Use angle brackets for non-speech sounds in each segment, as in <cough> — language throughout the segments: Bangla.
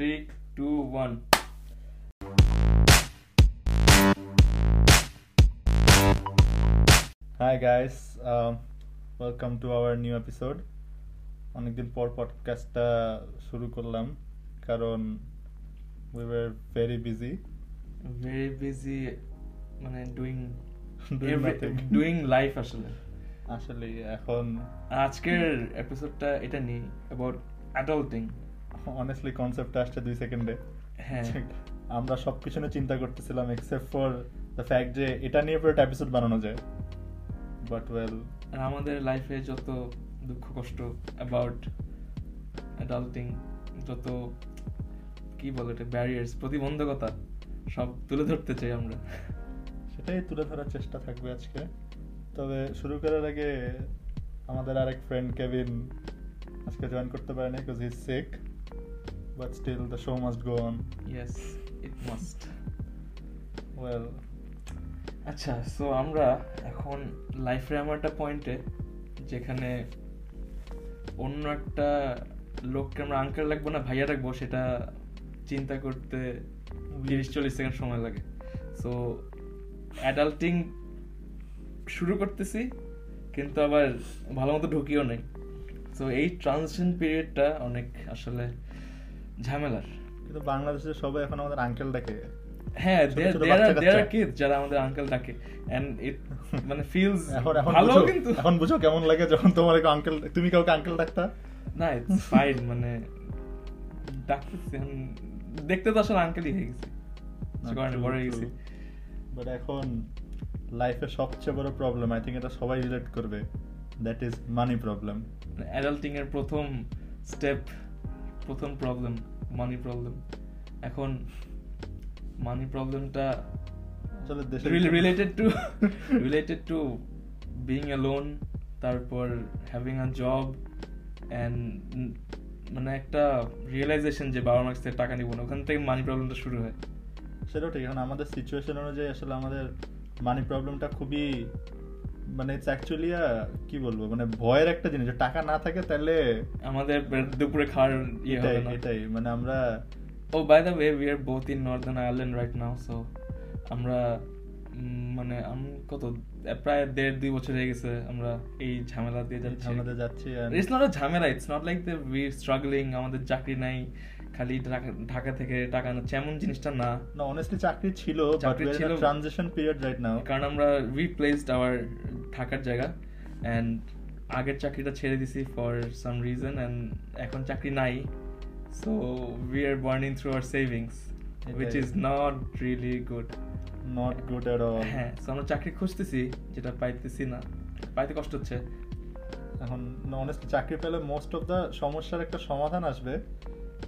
Three, two, one. Hi guys welcome to our new episode অনেকদিন পর পডকাস্টটা শুরু করলাম কারণ we were very busy Very busy মানে ডুইং. ডুইং লাইফ আসলে। আসলে এখন আজকের এপিসোডটা এটা নিয়ে অ্যাবাউট অ্যাডাল্টিং অনেস্টলি কনসেপ্ট আসছে দুই সেকেন্ডে হ্যাঁ। আমরা সব কিছু নিয়ে চিন্তা করতেছিলাম এক্সেপ্ট ফর দ্য ফ্যাক্ট যে এটা নিয়ে পুরো একটা এপিসোড বানানো যায়। বাট ওয়েল আর আমাদের লাইফে যত দুঃখ কষ্ট অ্যাবাউট অ্যাডাল্টিং যত কি বলে এটা ব্যারিয়ার্স প্রতিবন্ধকতা সব তুলে ধরতে চাই আমরা। সেটাই তুলে ধরার চেষ্টা থাকবে আজকে। তবে শুরু করার আগে আমাদের আরেক ফ্রেন্ড কেভিন আজকে জয়েন করতে পারেনি because he sick but still the show must go on yes it must well আচ্ছা সো আমরা এখন লাইফের এমন একটা পয়েন্টে যেখানে অন্য একটা লোককে আমরা আঙ্কেল রাখব না ভাইয়া রাখব সেটা চিন্তা করতে তিরিশ চল্লিশ সেকেন্ড সময় লাগে। সো অ্যাডাল্টিং শুরু করতেছি কিন্তু আবার ভালো মতো ঢুকিও নেই। সো এই ট্রানজিশন পিরিয়ডটা অনেক আসলে ঝামেলার। কিন্তু বাংলাদেশে সবাই এখন আমাদের আঙ্কেল ডাকে। হ্যাঁ যারা আমাদের আঙ্কেল ডাকে। এন্ড ইট <laughs> মানে ফিলস ভালো কিন্তু এখন বুঝো কেমন লাগে যখন তোমার আঙ্কেল তুমি কাউকে আঙ্কেল ডাকতা? না ইটস ফাইন মানে ডাকতেছি দেখতে তো আসলে আঙ্কেলই হয়ে গেছি। বড় হয়ে গেছি। বাট এখন লাইফের সবচেয়ে বড় প্রবলেম আই থিঙ্ক এটা সবাই রিলেট করবে। That is money problem adulting এর প্রথম স্টেপ প্রথম প্রবলেম মানি প্রবলেম এখন মানি প্রবলেমটা related to related to being alone তারপর হ্যাভিং আ জব অ্যান্ড মানে একটা রিয়েলাইজেশন যে বাবা মার থেকে টাকা নিব না ওখান থেকে মানি প্রবলেমটা শুরু হয়। সেটাও ঠিক। এখন আমাদের সিচুয়েশন অনুযায়ী আসলে আমাদের মানি প্রবলেমটা খুবই মানে ইটস অ্যাকচুয়ালি কি বলব মানে ভয়ের একটা জিনিস। টাকা না থাকে তাহলে আমাদের দুপুরে খাওয়ার ইয়ে হবে না। এটাই মানে আমরা ও by the way we are both in Northern Ireland right now so আমরা মানে আমি কত প্রায় দেড় দুই বছর হয়ে গেছে আমরা এই ঝামেলা দিয়ে যাচ্ছি। আমাদের যাচ্ছি ইটস নট আ ঝামেলা it's not like the we struggling আমাদের চাকরি নাই। খালি ঢাকা- থেকে টাকা আনাচ্ছে এমন জিনিসটা না। না অনেস্টলি চাকরি ছিল চাকরি ছিল। ট্রানজিশন পিরিয়ড রাইট নাও কারণ আমরা রিপ্লেসড আওয়ার থাকার জায়গা অ্যান্ড আগের চাকরিটা ছেড়ে দিছি ফর সাম রিজন অ্যান্ড এখন চাকরি নাই। So we are burning through our savings which is not really good not good at all হ্যাঁ so আমরা চাকরি খুঁজতেছি যেটা পাইতেছি না। পাইতে কষ্ট হচ্ছে। এখন অনেস্টলি চাকরি পেলে মোস্ট অফ দা সমস্যার একটা সমাধান আসবে।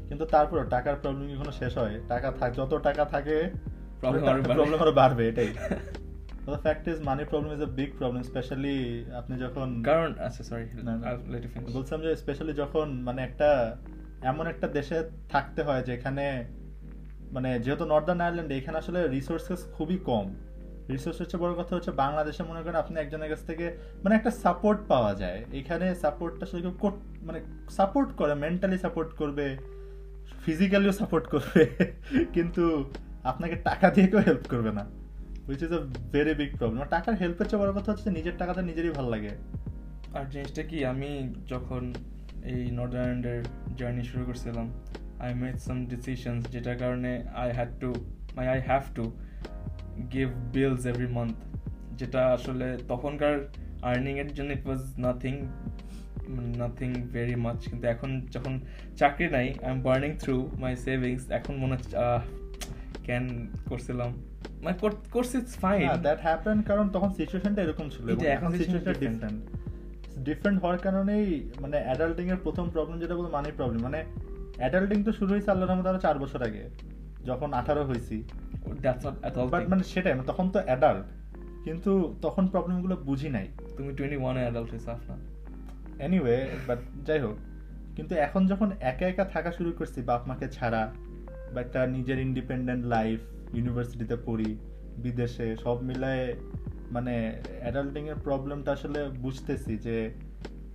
কিন্তু তারপরে টাকার প্রবলেম কি কোনো শেষ হয় টাকা থাক যত টাকা থাকে। প্রবলেম আরও বাড়বে। এটাই। The fact is money problem is a big problem specially আপনি যখন কারণ আচ্ছা সরি বলছিলাম যে স্পেশালি যখন মানে একটা এমন একটা দেশে থাকতে হয় যেখানে মানে যেহেতু নর্দার্ন আয়ারল্যান্ড এখানে আসলে রিসোর্সেস খুবই কম। রিসোর্স হচ্ছে বড় কথা হচ্ছে বাংলাদেশে মনে করেন আপনি একজনের কাছ থেকে মানে একটা সাপোর্ট পাওয়া যায়। এখানে সাপোর্টটা আসলে কেউ মানে সাপোর্ট করে মেন্টালি সাপোর্ট করবে। ফিজিক্যালিও সাপোর্ট করবে, কিন্তু আপনাকে টাকা দিয়ে কেউ হেল্প করবে না which is a very big problem টাকার হেল্পের চেয়ে বড় কথা হচ্ছে নিজের টাকাতে নিজেরই ভালো লাগে। আর জিনিসটা কি, আমি যখন এই নর্দার্ল্যান্ডের জার্নি শুরু করছিলাম আই মেড সাম ডিসিশনস যেটার কারণে I had to my I have to give bills every month যেটা আসলে তখনকার আর্নিংয়ের জন্য it was nothing nothing very much কিন্তু এখন যখন চাকরি নাই I am burning through my savings এখন মনে হচ্ছে কেন করছিলাম? মানে কর- করছি ইটস ফাইন দ্যাট হ্যাপেন কারণ তখন সিচুয়েশনটা এরকম ছিল এখন সিচুয়েশনটা ডিফারেন্ট ডিফারেন্ট হওয়ার কারণেই মানে অ্যাডাল্টিং এর প্রথম প্রবলেম যেটা বলব মানি প্রবলেম মানে অ্যাডাল্টিং তো শুরু হয়েছে আল্লাহর রহমতে আরও চার বছর আগে যখন আঠারো হয়েছি। বাট মানে সেটাই মানে তখন তো অ্যাডাল্ট কিন্তু তখন প্রবলেমগুলো বুঝি নাই। তুমি টোয়েন্টি ওয়ানে অ্যাডাল্ট হয়েছে আপনার এনিওয়ে বাট যাই হোক কিন্তু এখন যখন একা একা থাকা শুরু করছি বাপ মাকে ছাড়া বা একটা নিজের ইন্ডিপেন্ডেন্ট লাইফ ইউনিভার্সিটিতে পড়ি বিদেশে সব মিলায়ে মানে অ্যাডাল্টিংয়ের প্রবলেমটা আসলে বুঝতেছি যে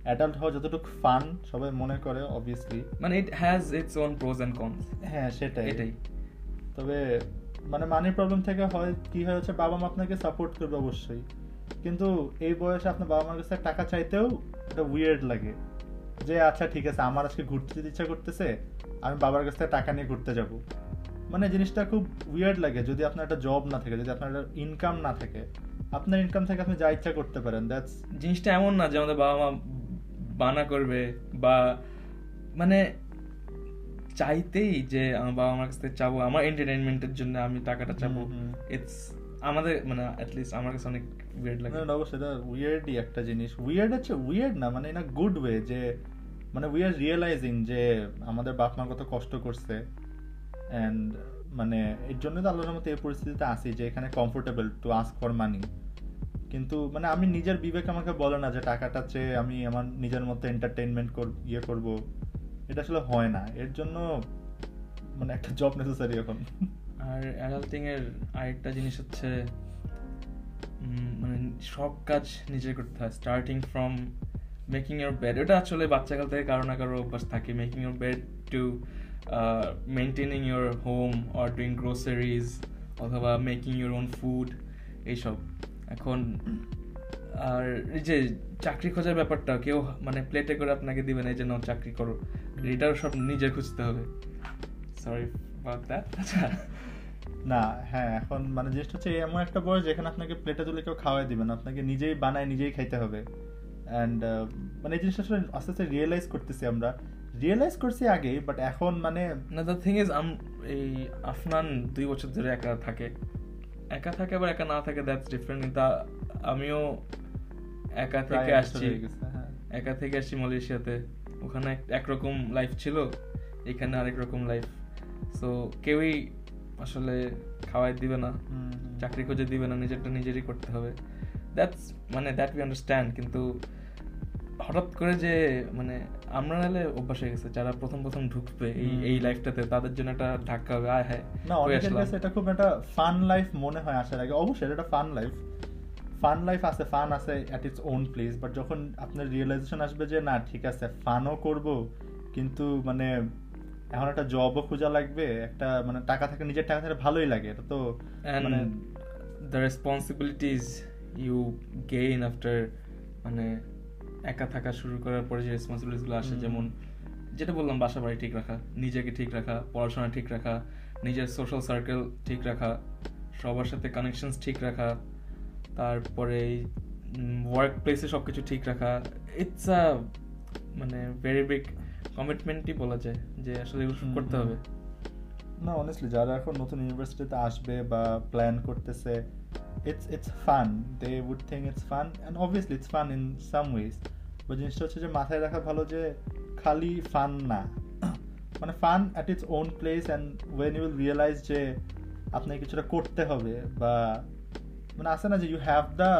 অ্যাডাল্ট হওয়া যতটুকু ফান সবাই মনে করে অবভিয়াসলি মানে it has its own pros and cons হ্যাঁ সেটাই। এটাই। তবে মানে মানি প্রবলেম থেকে হয় কি হয় হচ্ছে বাবা মা আপনাকে সাপোর্ট করবে অবশ্যই। কিন্তু এই বয়সে আপনার বাবা মার কাছে টাকা চাইতেও এটা উইয়ার্ড লাগে। যে আচ্ছা ঠিক আছে আমার আজকে ঘুরতে যেতে ইচ্ছা করতেছে আমি বাবার কাছ থেকে টাকা নিয়ে ঘুরতে যাব। মানে জিনিসটা খুব উইয়ার্ড লাগে যদি আপনার একটা জব না থাকে যদি আপনার একটা ইনকাম না থাকে। আপনার ইনকাম থেকে আপনি যা ইচ্ছা করতে পারেন দ্যাটস জিনিসটা এমন না যে আমাদের বাবা মা বানা করবে বা মানে চাইতেই যে আমার বাবা মার কাছ থেকে চাবো আমার এন্টারটেনমেন্টের জন্য আমি টাকাটা চাবো। ইটস আমাদের মানে অ্যাটলিস্ট আমার কাছে অনেক উইয়ার্ড লাগে। না, অবশ্যই এটা উইয়ার্ডই একটা জিনিস। উইয়ার্ড হচ্ছে উইয়ার্ড না মানে ইন গুড ওয়ে যে মানে উই আর রিয়েলাইজিং যে আমাদের বাপ মা কত কষ্ট করছে। অ্যান্ড মানে এর জন্য তো আল্লাহর মতো এই পরিস্থিতিতে আসি যে এখানে comfortable to ask for money কিন্তু মানে আমি নিজের বিবেক আমাকে বলে না যে টাকাটা চেয়ে আমি আমার নিজের মতো এন্টারটেনমেন্ট কর ইয়ে করব। এটা আসলে হয় না। এর জন্য মানে একটা জব নেসেসারি এখন। আর অ্যাডাল্টিং এর আরেকটা জিনিস হচ্ছে মানে সব কাজ নিজে করতে হয়। Starting from making your bed ওটা আসলে বাচ্চাকাল থেকে কারও না কারও অভ্যাস থাকে। Making your bed to maintaining your home or doing groceries অথবা মেকিং ইউর ওন ফুড এইসব। এখন, আর এই যে চাকরি খোঁজার ব্যাপারটা, কেউ মানে প্লেটে করে আপনাকে দিবে না এই যে নাও চাকরি করো। এটাও সব নিজে খুঁজতে হবে। সরি দ্যাট আচ্ছা না হ্যাঁ এখন মানে জিনিসটা হচ্ছে এমন একটা বয়স যেখানে আপনাকে প্লেটে তুলে কেউ খাওয়াই দিবে না আপনাকে নিজেই বানায় নিজেই খাইতে হবে। অ্যান্ড মানে এই জিনিসটা আসলে আস্তে আস্তে রিয়েলাইজ করতেছি আমরা। রিয়েলাইজ করছি আগেই বাট এখন মানে না দ্য থিং ইজ আম এই আফনান দুই বছর ধরে একা থাকে। একা থাকে আবার একা না থাকে দ্যাটস ডিফারেন্ট কিন্তু আমিও একা থেকে আসছি। হয়ে। একা থেকে আসছি মালয়েশিয়াতে। ওখানে এক- একরকম লাইফ ছিল এখানে আরেক রকম লাইফ সো কেউই আসলে খাওয়াই দিবে না। চাকরি খুঁজে দিবে না নিজেরটা নিজেরই করতে হবে। দ্যাটস মানে দ্যাট উই আন্ডারস্ট্যান্ড কিন্তু হঠাৎ করে যে মানে আমরা নাহলে অভ্যাস হয়ে গেছে যারা প্রথম প্রথম ঢুকবে এই এই লাইফটাতে তাদের জন্য একটা ধাক্কা হবে আয় হ্যাঁ না অনেকের কাছে এটা খুব একটা ফান লাইফ মনে হয় আসার আগে। অবশ্যই এটা একটা ফান লাইফ ফান লাইফ আছে ফান আছে at its own place but যখন আপনার রিয়েলাইজেশন আসবে যে না ঠিক আছে ফানও করব কিন্তু মানে এখন একটা জবও খোঁজা লাগবে একটা মানে টাকা থাকে নিজের টাকা থাকলে ভালোই লাগে এটা তো মানে the responsibilities you gain after মানে একা থাকা শুরু করার পরে যে রেসপন্সিবিলিটিসগুলো আসে যেমন যেটা বললাম বাসা বাড়ি ঠিক রাখা নিজেকে ঠিক রাখা পড়াশোনা ঠিক রাখা নিজের সোশ্যাল সার্কেল ঠিক রাখা সবার সাথে কানেকশনস ঠিক রাখা তারপরে ওয়ার্ক প্লেসে সব কিছু ঠিক রাখা ইটস আ মানে ভেরি বিগ কমিটমেন্টই বলা যায় যে আসলে এগুলো করতে হবে। না অনেস্টলি যারা এখন নতুন ইউনিভার্সিটিতে আসবে বা প্ল্যান করতেছে it's it's fun they would think it's fun and obviously it's fun in some ways ওই জিনিসটা হচ্ছে যে মাথায় রাখা ভালো যে খালি ফান না। <coughs> মানে fun at its own place and when you will realize যে আপনাকে কিছুটা করতে হবে বা মানে আছে না যে ইউ হ্যাভ দ্য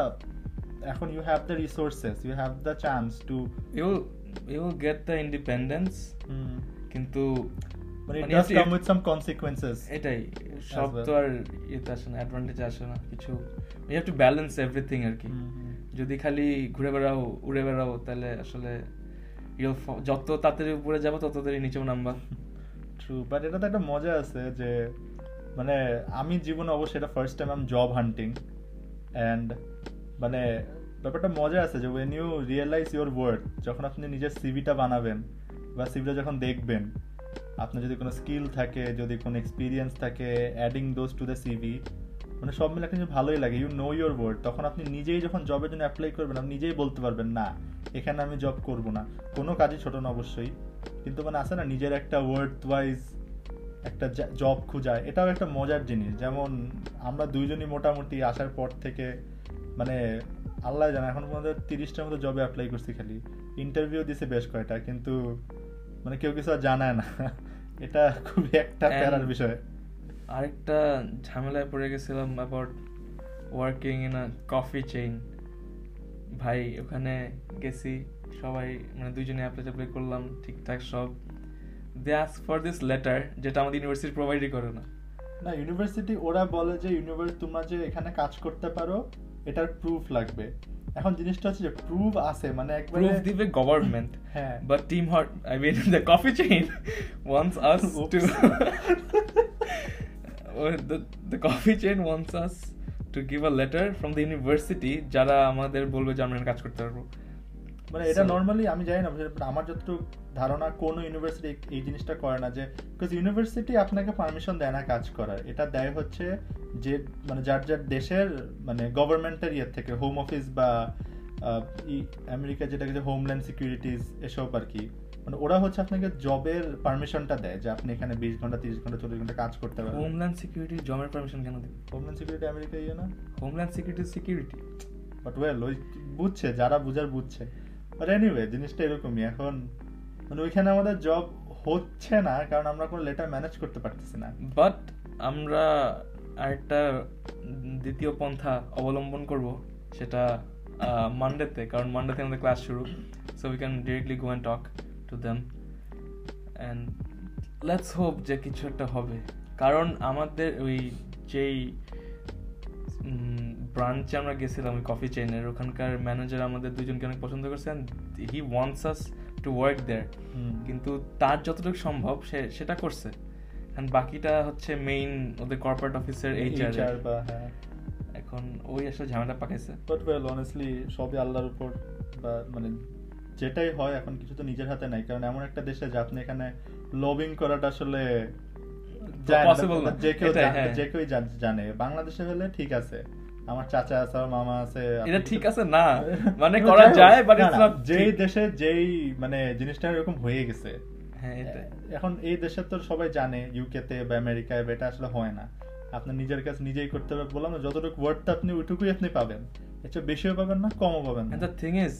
এখন you have the resources you have the chance to you independence কিন্তু মানে এটাই সব তো আর ইয়েতে আসে না অ্যাডভান্টেজ আসে না কিছু। You have to balance everything আর কি। যদি খালি ঘুরে বেড়াও উড়ে বেড়াও তাহলে আসলে যত তাড়াতাড়ি উপরে যাব তত তাড়াতাড়ি নিচেও নামবা। ট্রু বাট এটা তো একটা মজা আছে যে মানে আমি জীবনে অবশ্যই এটা first time I'm job hunting and মানে ব্যাপারটা মজা আছে যে when you realize your word যখন আপনি নিজের সিভিটা বানাবেন বা সিভিটা যখন দেখবেন, আপনার যদি কোনো স্কিল থাকে, যদি কোনো এক্সপিরিয়েন্স থাকে adding those to the CV মানে সব মিলে একটা ভালোই লাগে। ইউ নো ইউর ওয়ার্ড তখন আপনি নিজেই যখন জবের জন্য অ্যাপ্লাই করবেন, আপনি নিজেই বলতে পারবেন, না, এখানে আমি জব করব না। কোনো কাজই ছোট না অবশ্যই। কিন্তু মানে আছে না, নিজের একটা ওয়ার্ড ওয়াইজ একটা জব খোঁজায় এটাও একটা মজার জিনিস। যেমন আমরা দুইজনই মোটামুটি আসার পর থেকে মানে আল্লাহ জানে এখন পর্যন্ত তিরিশটার মতো জবে অ্যাপ্লাই করছি খালি। ইন্টারভিউ দিছে বেশ কয়টা কিন্তু মানে কেউ কিছু আর জানায় না। <laughs> এটা খুবই একটা প্যারার বিষয়। আরেকটা ঝামেলায় পড়ে গেছিলাম about working in a coffee chain ভাই ওখানে গেছি সবাই মানে দুইজনে অ্যাপ্লাই ট্যাপ্লাই করলাম ঠিকঠাক সব। They us for this letter যেটা আমাদের ইউনিভার্সিটি প্রোভাইডই করে না। না ইউনিভার্সিটি ওরা বলে যে ইউনিভার্সিটি তোমরা যে এখানে কাজ করতে পারো এটার প্রুফ লাগবে এখন জিনিসটা হচ্ছে যে প্রুফ আছে মানে একবারে proof দিবে গভর্নমেন্ট হ্যাঁ But Team Hot, I mean, the coffee chain wants us to. Oops. Well, the, the coffee chain wants us to give a letter from the university যারা আমাদের বলবে যে আমরা কাজ করতে পারব মানে এটা নর্মালি আমি জানি না আমার যতটুকু ধারণা কোন ইউনিভার্সিটি এই জিনিসটা করে না যে বিকজ ইউনিভার্সিটি আপনাকে পারমিশন দেয় না কাজ করার। এটা দেয় হচ্ছে যে মানে যার যার দেশের মানে গভর্নমেন্টের ইয়ে থেকে হোম অফিস বা আমেরিকা যেটাকে যে হোমল্যান্ড সিকিউরিটিজ এসব আর কি মানে ওরা হচ্ছে আপনাকে জবের পারমিশনটা দেয় যে আপনি এখানে বিশ ঘণ্টা তিরিশ ঘণ্টা চল্লিশ ঘণ্টা কাজ করতে পারবেন। হোমল্যান্ড সিকিউরিটি জবের পারমিশন কেন দিবে? হোমল্যান্ড সিকিউরিটি আমেরিকা ইয়ে না? Homeland security security but well ওই বুঝছে যারা বুঝার বুঝছে। বাট এনিওয়ে জিনিসটা এরকমই। এখন মানে ওইখানে আমাদের জব হচ্ছে না, কারণ আমরা কোনো লেটার ম্যানেজ করতে পারতেছি না। বাট আমরা আরেকটা দ্বিতীয় পন্থা অবলম্বন করব, সেটা মানডেতে কারণ মানডেতে আমাদের ক্লাস শুরু। So we can directly go and talk to them and let's hope যে কিছু একটা হবে। কারণ আমাদের ওই যেই ব্রাঞ্চে আমরা গেছিলাম ওই কফি চেইনের ওখানকার ম্যানেজার আমাদের দুজনকে অনেক পছন্দ করছেন he wants us to work there কিন্তু তার যতটুকু সম্ভব সে সেটা করছে। বাকিটা হচ্ছে মেইন ওদের কর্পোরেট অফিসের এইচআর বা হ্যাঁ। এখন ওই আসলে ঝামেলা পাকাইছে। বাট ওয়েল অনেস্টলি সবই আল্লাহর উপর বা মানে যেটাই হয় এখন কিছু তো নিজের হাতে নাই। কারণ এমন একটা দেশে যে আপনি এখানে লবিং করাটা আসলে। যে কেউ হ্যাঁ। যে কেউ জানে। বাংলাদেশে হলে ঠিক আছে। আমার চাচা আছে আমার মামা আছে এটা ঠিক আছে না। <laughs> মানে করা যায় বাট ইটস নট যেই দেশে যেই মানে জিনিসটা এরকম হয়ে গেছে। হ্যাঁ এখন এই দেশে তো সবাই জানে ইউকে তে বা আমেরিকায় বা এটা আসলে হয় না। আপনার নিজের কাছে নিজেই করতে হবে বললাম না যতটুকু ওয়ার্ডটা আপনি ওইটুকুই আপনি পাবেন। এর চেয়ে বেশিও পাবেন না কমও পাবেন না। দ্য থিং ইজ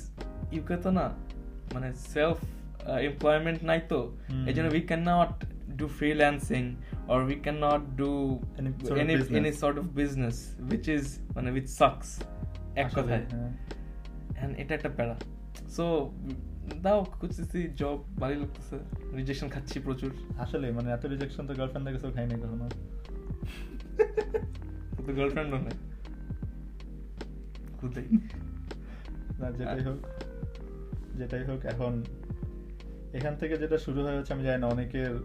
ইউকে তো না মানে সেলফ এমপ্লয়মেন্ট নাই তো। এই জন্য we can not do freelancing or we not do Any sort any, of business. Any sort of business which is মানে উইচ সাকস এক কথায়। হ্যাঁ। And এটা একটা প্যারা। সো দাও খুঁজতেছি জব ভালোই লাগতেছে। রিজেকশন খাচ্ছি প্রচুর। আসলে মানে এত রিজেকশন তো গার্লফ্রেন্ডের কাছেও খাই খাইনি কখনো। <laughs> তো গার্লফ্রেন্ডও নেই। খুদেই না যেটাই হোক। যেটাই হোক এখন এখান থেকে যেটা শুরু হয় হচ্ছে আমি জানি না অনেকের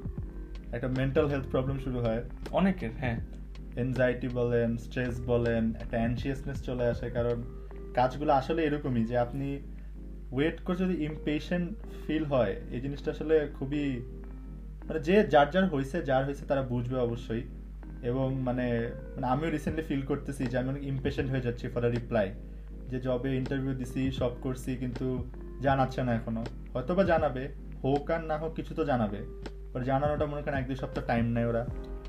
একটা মেন্টাল হেলথ প্রবলেম শুরু হয়। অনেকের হ্যাঁ। এনজাইটি বলেন স্ট্রেস বলেন একটা অ্যানসিয়াসনেস চলে আসে কারণ কাজগুলো আসলে এরকমই যে আপনি ওয়েট করে যদি ইমপেশেন্ট ফিল হয় এই জিনিসটা আসলে খুবই মানে যে যার যার হয়েছে যার হয়েছে তারা বুঝবে অবশ্যই। এবং মানে মানে আমিও রিসেন্টলি ফিল করতেছি যে আমি অনেক ইমপেশেন্ট হয়ে যাচ্ছি ফর আ রিপ্লাই যে জবে ইন্টারভিউ দিছি সব করছি কিন্তু জানাচ্ছে না এখনও। হয়তো বা জানাবে হোক আর না হোক কিছু তো জানাবে। বাট জানানোটা মনে করেন এক দুই সপ্তাহ টাইম নেয় ওরা।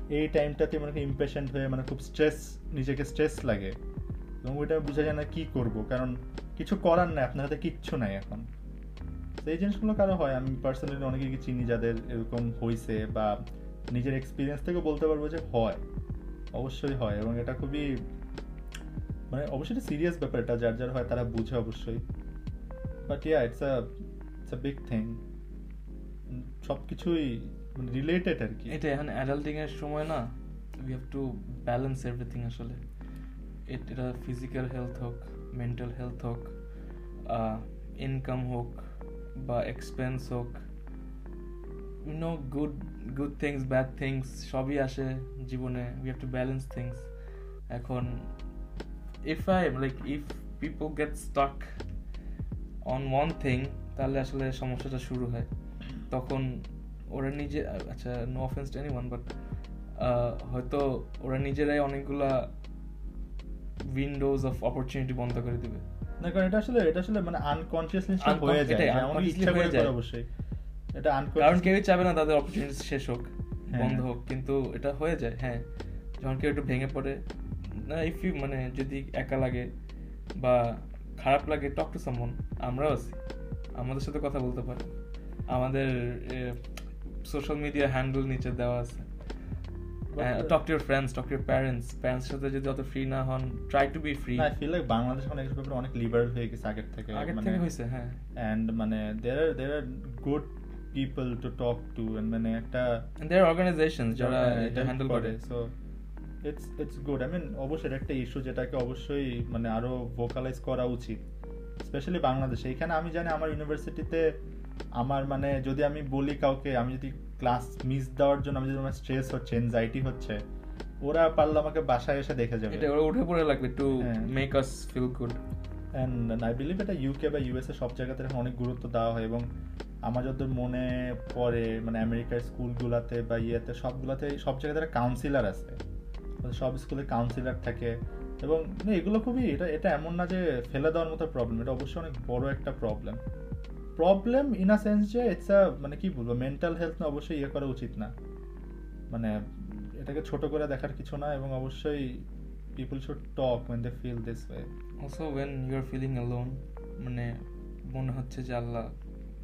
এই টাইমটাতে মনে করেন ইমপেশেন্ট হয়ে মানে খুব স্ট্রেস নিজেকে স্ট্রেস লাগে। এবং ওইটা বোঝা যায় না কী করব, কারণ কিছু করার নাই, আপনার হাতে কিচ্ছু নাই এখন। তো এই জিনিসগুলো কারও হয়, আমি পার্সোনালি অনেকে কি চিনি যাদের এরকম হয়েছে বা নিজের এক্সপিরিয়েন্স থেকে বলতে পারব যে হয়, অবশ্যই হয়। এবং এটা খুবই মানে অবশ্যই সিরিয়াস ব্যাপার, এটা যার যার হয় তারা বুঝে অবশ্যই। But yeah it's a it's a big thing সব কিছুই রিলেটেড আর কি। এটা এখন অ্যাডাল্টিং এর সময় না we have to balance everything আসলে। এটা ফিজিক্যাল হেলথ হোক মেন্টাল হেলথ হোক ইনকাম হোক, বা এক্সপেন্স হোক no good good things bad things সবই আসে জীবনে we have to balance things এখন if I like if people get stuck on one thing তাহলে আসলে সমস্যাটা শুরু হয়। তখন ওরা নিজে আচ্ছা no offense to anyone but হয়তো ওরা নিজেরাই অনেকগুলা উইন্ডোজ অফ অপরচুনিটি বন্ধ করে দিবে। না কারণ এটা আসলে এটা আসলে মানে আনকনসিয়াসলি হয়ে যায়। এটাই, যে ইচ্ছা করে করে অবশ্যই। এটা কারণ আনকনসিয়াস কেউই চাবে না তাদের অপরচুনিটি শেষ হোক হ্যাঁ। বন্ধ হোক কিন্তু এটা হয়ে যায় হ্যাঁ। যখন কেউ একটু ভেঙে পড়ে না ইফ ইউ মানে যদি একা লাগে বা খারাপ লাগে টক টু সামন আমরাও আছি। আমাদের সাথে কথা বলতে পারে আমাদের সোশ্যাল মিডিয়া হ্যান্ডেল নিচে দেওয়া আছে। Talk to your friends talk to your parents parents সাথে যদি অত ফ্রি না হন try to be free I feel like Bangladesh এখন এই ব্যাপারে অনেক লিবারেল হয়ে গেছে আগের থেকে আগের মানে থেকে হ্যাঁ। এন্ড মানে there are there are good people to talk to and মানে একটা দেয়ার অর্গানাইজেশন যারা এটা হ্যান্ডেল করে। So it's it's good I mean অবশ্যই একটা ইস্যু যেটাকে অবশ্যই মানে আরও ভোকালাইজ করা উচিত স্পেশালি বাংলাদেশে। এখানে আমি জানি আমার ইউনিভার্সিটিতে আমার মানে যদি আমি বলি কাউকে আমি যদি ক্লাস মিস দেওয়ার জন্য আমি যদি আমার স্ট্রেস হচ্ছে এনজাইটি হচ্ছে ওরা পারলে আমাকে বাসায় এসে দেখে যাবে। এটা ওরা উঠে পড়ে লাগবে to. Make us feel good and I believe এটা ইউকে বা ইউএসএ সব জায়গাতে অনেক গুরুত্ব দেওয়া হয় এবং আমার যত মনে পড়ে মানে আমেরিকার স্কুলগুলোতে বা ইয়েতে সবগুলোতে সব জায়গাতে একটা কাউন্সিলার আছে। মানে সব স্কুলে কাউন্সিলার থাকে এবং এগুলো খুবই এটা এটা এমন না যে ফেলে দেওয়ার মতো প্রবলেম এটা অবশ্যই অনেক বড় একটা problem problem in a sense যে ইটস আ মানে কি বলব মেন্টাল হেলথ না অবশ্যই ইয়ে করা উচিত না। মানে এটাকে ছোট করে দেখার কিছু না এবং অবশ্যই people should talk when they feel this way also when you are feeling alone মানে মনে হচ্ছে যে আল্লাহ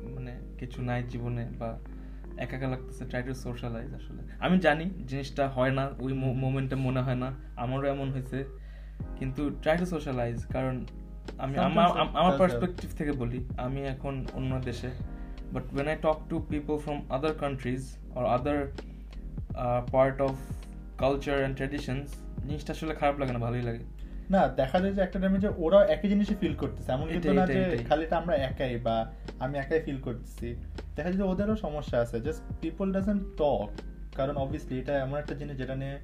মানে কিছু নাই জীবনে বা একা একা লাগতেছে ট্রাই টু সোশ্যালাইজ আসলে। আমি জানি জিনিসটা হয় না ওই মোমেন্টে মনে হয় না আমারও এমন হয়েছে। কিন্তু ট্রাই টু সোশ্যালাইজ কারণ আমি আমার আমার পার্সপেক্টিভ থেকে বলি আমি এখন অন্য দেশে but when I talk to people from other countries or other part of culture and traditions জিনিসটা আসলে খারাপ লাগে না ভালোই লাগে। না দেখা যায় যে একটা টাইমে যে ওরা একই জিনিসই ফিল করতেছে। এমন কিন্তু না যে এটাই। খালিটা আমরা একাই বা আমি একাই ফিল করতেছি। দেখা যায় যে ওদেরও সমস্যা আছে। জাস্ট পিপল ডাজেন্ট টক কারণ অবভিয়াসলি এটা এমন একটা জিনিস যেটা নিয়ে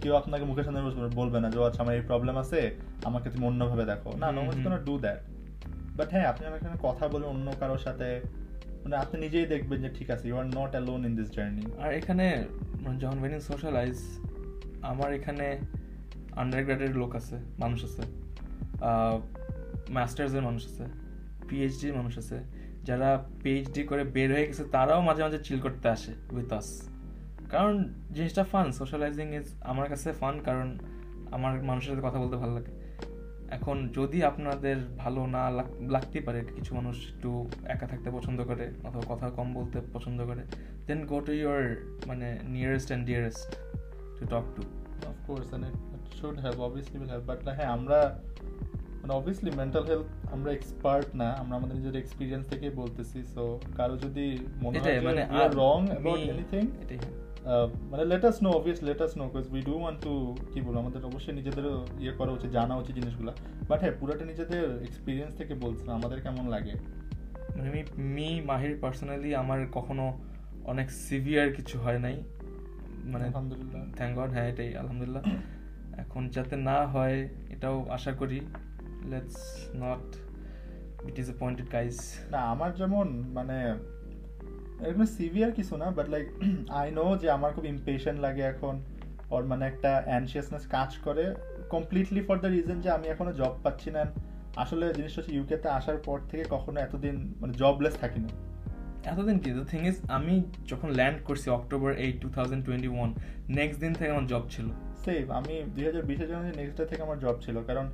কেউ আপনাকে মুখের সামনে বসে বলবে না যে আচ্ছা আমার এই প্রবলেম আছে আমাকে তুমি অন্যভাবে দেখো। না no gonna do that but হ্যাঁ আপনি আমার এখানে কথা বলে অন্য কারোর সাথে মানে আপনি নিজেই দেখবেন যে ঠিক আছে you are not alone in this journey আর এখানে মানে যখন ওয়েন সোশ্যালাইজ আমার এখানে আন্ডার গ্রেডের লোক আছে মানুষ আছে মাস্টার্সের মানুষ আছে পিএইচডির মানুষ আছে যারা পিএইচডি করে বের হয়ে গেছে তারাও মাঝে মাঝে চিল করতে আসে উইথ আস কারণ জিনিসটা ফান সোশ্যালাইজিং ইজ আমার কাছে ফান কারণ আমার মানুষের সাথে কথা বলতে ভালো লাগে এখন যদি আপনাদের ভালো না লাগ- লাগতেই পারে কিছু মানুষ একটু একা থাকতে পছন্দ করে অথবা কথা কম বলতে পছন্দ করে দেন গো টু ইউর মানে nearest and dearest to talk to of course and it should help obviously will help but হ্যাঁ আমরা মানে অবভিয়াসলি মেন্টাল হেলথ আমরা এক্সপার্ট না আমরা আমাদের নিজের এক্সপিরিয়েন্স থেকেই বলতেছি সো কারও যদি মনে হয় মানে যে রং অ্যাবাউট এনিথিং এটাই হ্যাঁ। মানে let us know obvious let us know because we do want to কী বলব আমাদের অবশ্যই নিজেদেরও ইয়ে করা উচিত জানা উচিত জিনিসগুলো। বাট হ্যাঁ পুরোটা নিজেদের এক্সপিরিয়েন্স থেকে বলছিলাম আমাদের কেমন লাগে? মানে আমি মি মাহির পার্সোনালি আমার কখনো অনেক সিভিয়ার কিছু হয় নাই। মানে আলহামদুলিল্লাহ। থ্যাংক গড হ্যাঁ এটাই আলহামদুলিল্লাহ। এখন যাতে না হয় এটাও আশা করি। Let's not be disappointed guys না আমার যেমন মানে এরকম সিভিয়ার কিছু না বাট লাইক আই নো যে আমার খুব ইম্পেশেন্ট লাগে এখন ওর মানে একটা অ্যানসিয়াসনেস কাজ করে কমপ্লিটলি ফর দ্য রিজন যে আমি এখনও জব পাচ্ছি না। আসলে জিনিসটা হচ্ছে ইউকেতে আসার পর থেকে কখনো এতদিন মানে জবলেস থাকিনি। এতদিন কি? দ্য থিং ইজ আমি যখন ল্যান্ড করছি October eight two thousand twenty one next দিন থেকে আমার জব ছিল। সেম আমি দুই হাজার বিশে জানুয়ারি নেক্সট ডে থেকে আমার জব ছিল কারণ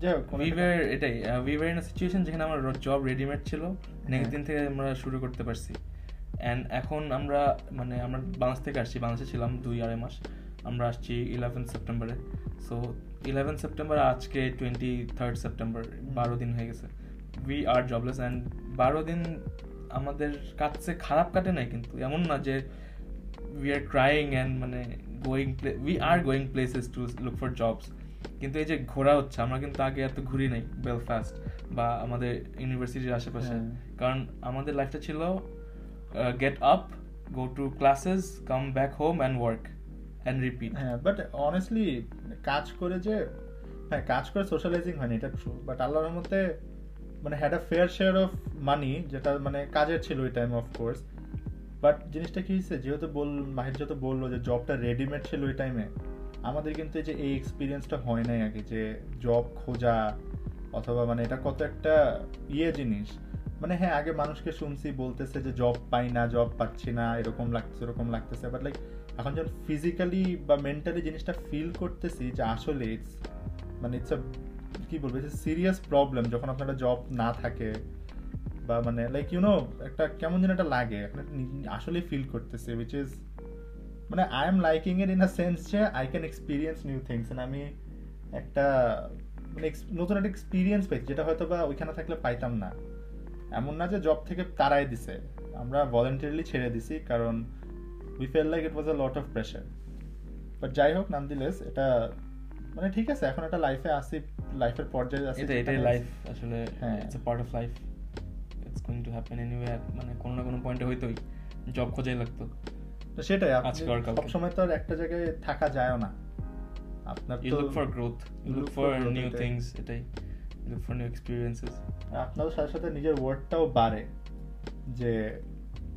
যাই হোক কোনো উই একটা- ওয়ার এটাই উই ইন সিচুয়েশন যেখানে আমার জব রেডিমেড ছিল নেক্সট হ্যাঁ। দিন থেকে আমরা শুরু করতে পারছি। অ্যান্ড এখন আমরা মানে আমরা বাংলাদেশ থেকে আসছি বাংলাদেশে ছিলাম দুই আড়াই মাস। আমরা আসছি ইলেভেন সেপ্টেম্বরে সো ইলেভেন সেপ্টেম্বর আজকে টোয়েন্টি থার্ড সেপ্টেম্বর বারো দিন হয়ে গেছে। উই আর জবলেস অ্যান্ড বারো দিন আমাদের কাছে খারাপ কাটে নাই কিন্তু। এমন না যে উই আর ক্রাইং অ্যান্ড মানে going we are going places to look for jobs কিন্তু এই যে ঘোরা হচ্ছে আমরা কিন্তু আগে এত ঘুরি নাই বেলফাস্ট বা আমাদের ইউনিভার্সিটির আশেপাশে। হ্যাঁ। কারণ আমাদের লাইফটা ছিল get up go to classes come back home and work and repeat হ্যাঁ বাট অনেস্টলি কাজ করে যে হ্যাঁ কাজ করে সোশ্যালাইজিং হয়নি, এটা ট্রু বাট আল্লাহর মধ্যে মানে had a fair share of money যেটা মানে কাজের ছিল ওই টাইম অফ কোর্স বাট জিনিসটা কি হয়েছে, যেহেতু বল, মাহির যেহেতু বলল যে জবটা রেডিমেড ছিল ওই টাইমে আমাদের কিন্তু এই যে এই এক্সপিরিয়েন্সটা হয় নাই আগে, যে জব খোঁজা, অথবা মানে এটা কত একটা ইয়ে জিনিস মানে হ্যাঁ আগে মানুষকে শুনছি, বলতেছে যে জব পাই না জব পাচ্ছি না, এরকম লাগতেছে এরকম লাগতেছে বাট লাইক এখন যখন ফিজিক্যালি বা মেন্টালি জিনিসটা ফিল করতেছি যে আসলে ইটস মানে ইটস কি বলব সিরিয়াস প্রবলেম যখন আপনার জব না থাকে বা মানে লাইক ইউ নো একটা কেমন যেন একটা লাগে আসলে ফিল করতেছে উইচ ইজ মানে আই এম লাইকিং এর ইন আ সেন্স যে I can experience new things আমি একটা মানে নতুন একটা এক্সপিরিয়েন্স পাইছি, যেটা হয়তো বা ওইখানে থাকলে পাইতাম না। এমন না যে জব থেকে তারাই দিছে আমরা ভলেন্টারিলি ছেড়ে দিছি কারণ we felt like it was a lot of pressure but যাই হোক নামদিলেস এটা মানে ঠিক আছে এখন একটা লাইফে আসি লাইফের পর্যায়ে আছি এটা এটাই লাইফ আসলে হ্যাঁ। It's a part of life it's going to happen anywhere মানে কোনো না কোনো পয়েন্টে হইতোই জব খোঁজাই লাগতো তো সেটাই আপনি কালকে। সবসময় তো আর একটা জায়গায় থাকা যায়ও না আপনার you look for growth you look for new. Things এটাই ফর নিউ এক্সপিরিয়েন্সেস আপনার সাথে সাথে নিজের ওয়ার্ডটাও বাড়ে যে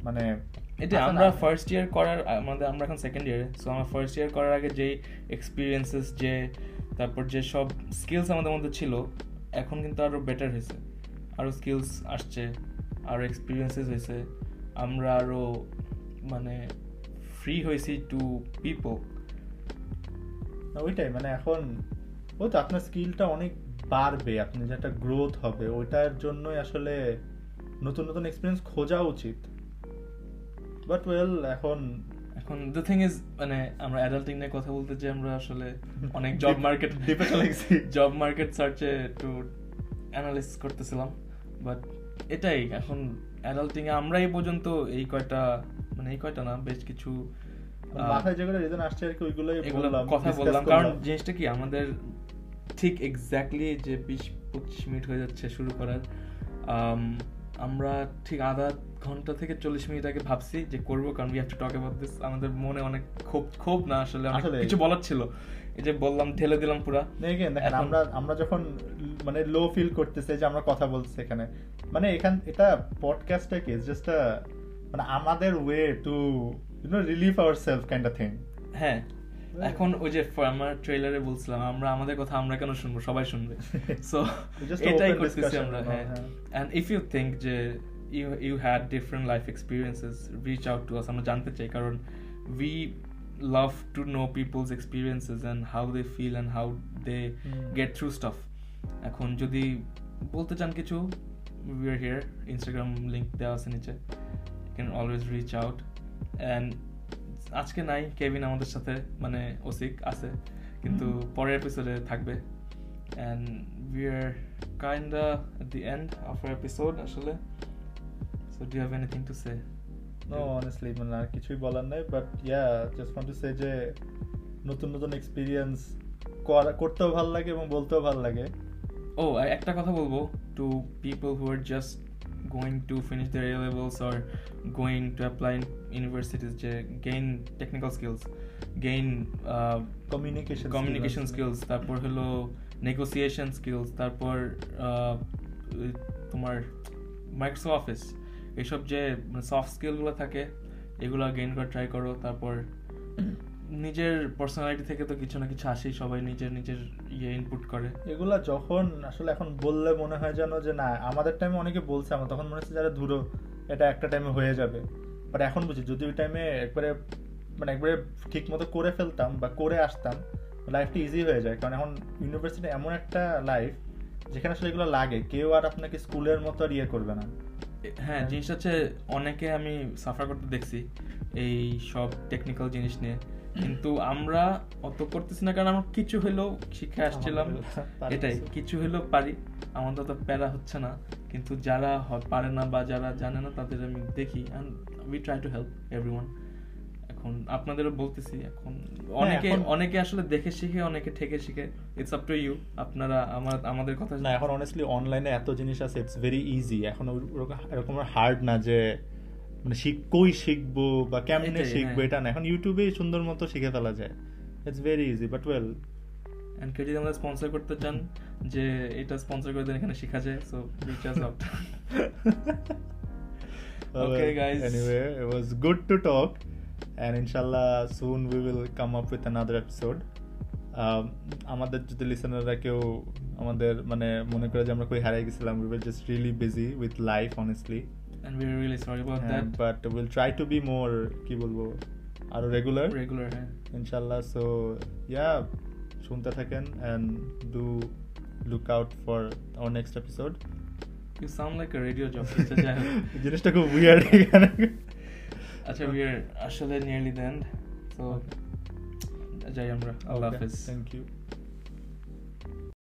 মানে এটা আমরা ফার্স্ট ইয়ার করার আমাদের আমরা এখন সেকেন্ড ইয়ারে সো আমার ফার্স্ট ইয়ার করার আগে যেই এক্সপিরিয়েন্সেস যে তারপর যে সব স্কিলস আমাদের মধ্যে ছিল এখন কিন্তু আরও বেটার হয়েছে। আরও স্কিলস আসছে আরও এক্সপিরিয়েন্সেস হয়েছে। আমরা আরও মানে ফ্রি হয়েছি টু পিপল ওইটাই মানে এখন ওই তো আপনার স্কিলটা অনেক বাড়বে আপনি যে একটা গ্রোথ হবে ওইটার জন্যই আসলে নতুন নতুন এক্সপিরিয়েন্স খোঁজা উচিত। বাট ওয়েল এখন এখন দ্য থিং ইজ মানে আমরা অ্যাডাল্টিং নিয়ে কথা বলতে যে আমরা আসলে <laughs> অনেক জব মার্কেট deep এ চলে গেছি। জব মার্কেট সার্চে একটু অ্যানালিসিস করতেছিলাম। বাট এটাই এখন অ্যাডাল্টিং এ আমরা এই পর্যন্ত এই কয়টা মানে এই কয়টা না বেশ কিছু মাথায় যেগুলো রিজন আসছে আর কি ওইগুলোই বললাম কথা বললাম। কারণ জিনিসটা কি আমাদের ঠিক এক্স্যাক্টলি যে বিশ পঁচিশ মিনিট হয়ে যাচ্ছে শুরু করার আম, আমরা ঠিক আধা ঘণ্টা থেকে চল্লিশ মিনিট আগে ভাবছি যে করব কারণ we have to talk about this আমাদের মনে অনেক ক্ষোভ ক্ষোভ না আসলে অনেক কিছু বলার ছিল। এই যে বললাম ঠেলে দিলাম পুরা। দেখেন দেখেন আমরা আমরা যখন মানে লো ফিল করতেছে যে আমরা কথা বলছি এখানে মানে এখান এটা পডকাস্টটা কি জাস্ট মানে আমাদের way to you know relieve our self kind of thing হ্যাঁ। <laughs> এখন ওই যে আমার ট্রেলারে বলছিলাম আমরা আমাদের কথা আমরা কেন শুনব? সবাই শুনবে। <laughs> সো এটাই করতেছি আমরা হ্যাঁ। অ্যান্ড ইফ ইউ থিঙ্ক যে you you had different life experiences reach out to us আমরা জানতে চাই। কারণ we love to know people's experiences and how they feel and how they. Get through stuff এখন যদি বলতে চান কিছু we are here Instagram link দেওয়া আছে নিচে। Can always reach out and আজকে নাই কেভিন আমাদের সাথে মানে ওসিক আছে কিন্তু পরের এপিসোডে থাকবে। And we are kind the end of our episode আসলে। So do have anything to say no honestly মানে আর কিছুই বলার নাই but yeah just want to say যে নতুন নতুন এক্সপিরিয়েন্স করতেও ভালো লাগে এবং বলতেও ভালো লাগে। ও আর একটা কথা বলব to people who are just going to finish A levels or going to apply in universities যে gain technical skills gain communication communication skills তারপর হলো নেগোসিয়েশন স্কিলস তারপর তোমার মাইক্রোসফট অফিস এইসব যে সফট স্কিলগুলো থাকে এগুলো গেইন করে ট্রাই করো তারপর নিজের পার্সোনালিটি থেকে তো কিছু না কিছু আসেই সবাই নিজের নিজের ইয়ে ইনপুট করে। এগুলা যখন আসলে এখন বললে মনে হয় যেন যে না আমাদের টাইমে অনেকে বলছে আমার তখন মনে হচ্ছে যারা ধুরো এটা একটা টাইমে হয়ে যাবে। বাট এখন বুঝি, যদি ওই টাইমে একবারে মানে একবারে ঠিক মতো করে ফেলতাম বা করে আসতাম লাইফটা ইজি হয়ে যায়। কারণ এখন ইউনিভার্সিটি এমন একটা লাইফ যেখানে আসলে এগুলো লাগে। কেউ আর আপনাকে স্কুলের মতো আর ইয়ে করবে না। হ্যাঁ জিনিস হচ্ছে, অনেকে আমি সাফার করতে দেখছি, এই সব টেকনিক্যাল জিনিস নিয়ে। কিন্তু আমরা অত করতেছি না কারণ আমরা কিছু হলেও শিখে আসছিলাম। এটাই কিছু হলেও পারি। আমাদের তো প্যারা হচ্ছে না। কিন্তু যারা পারে না বা যারা জানে না তাদের আমি দেখি। We try to help everyone এখন আপনাদেরও বলতেছি এখন অনেকে অনেকে আসলে দেখে শিখে অনেকে ঠেকে শিখে। ইটস আপ টু ইউ আপনারা আমার আমাদের কথা না এখন অনেস্টলি অনলাইনে এত জিনিস আছে ইটস ভেরি ইজি এখন ওরকম- এরকম হার্ড না যে মানে শিখ কই শিখব বা কেমনে এটাই, শিখব হ্যাঁ। এটা না এখন ইউটিউবে সুন্দর মতো শিখে ফেলা যায় it's very easy but well and কেউ যদি আমরা স্পন্সর করতে চান যে এটা স্পন্সর করে দেন এখানে শেখা যায় so reach us out Okay, guys. Anyway, it was good to talk, and inshallah soon we will come up with another episode. Um, আমাদের যদি লিসেনাররা কেউ আমাদের মানে মনে করে যে আমরা কই হারিয়ে গেছিলাম we will just really busy with life honestly and we are really sorry about that but will try to be more কি বলব আরও রেগুলার রেগুলার হ্যাঁ। ইনশাল্লাহ সো ইয়া শুনতে থাকেন and do look out for our next episode you sound like a radio job আচ্ছা যাই হোক। জিনিসটা খুব উইয়ার্ড এখানে। আচ্ছা উই আর আসলে নিয়ারলি দ্য এন্ড সো যাই আমরা আল্লাহ হাফেজ। Thank you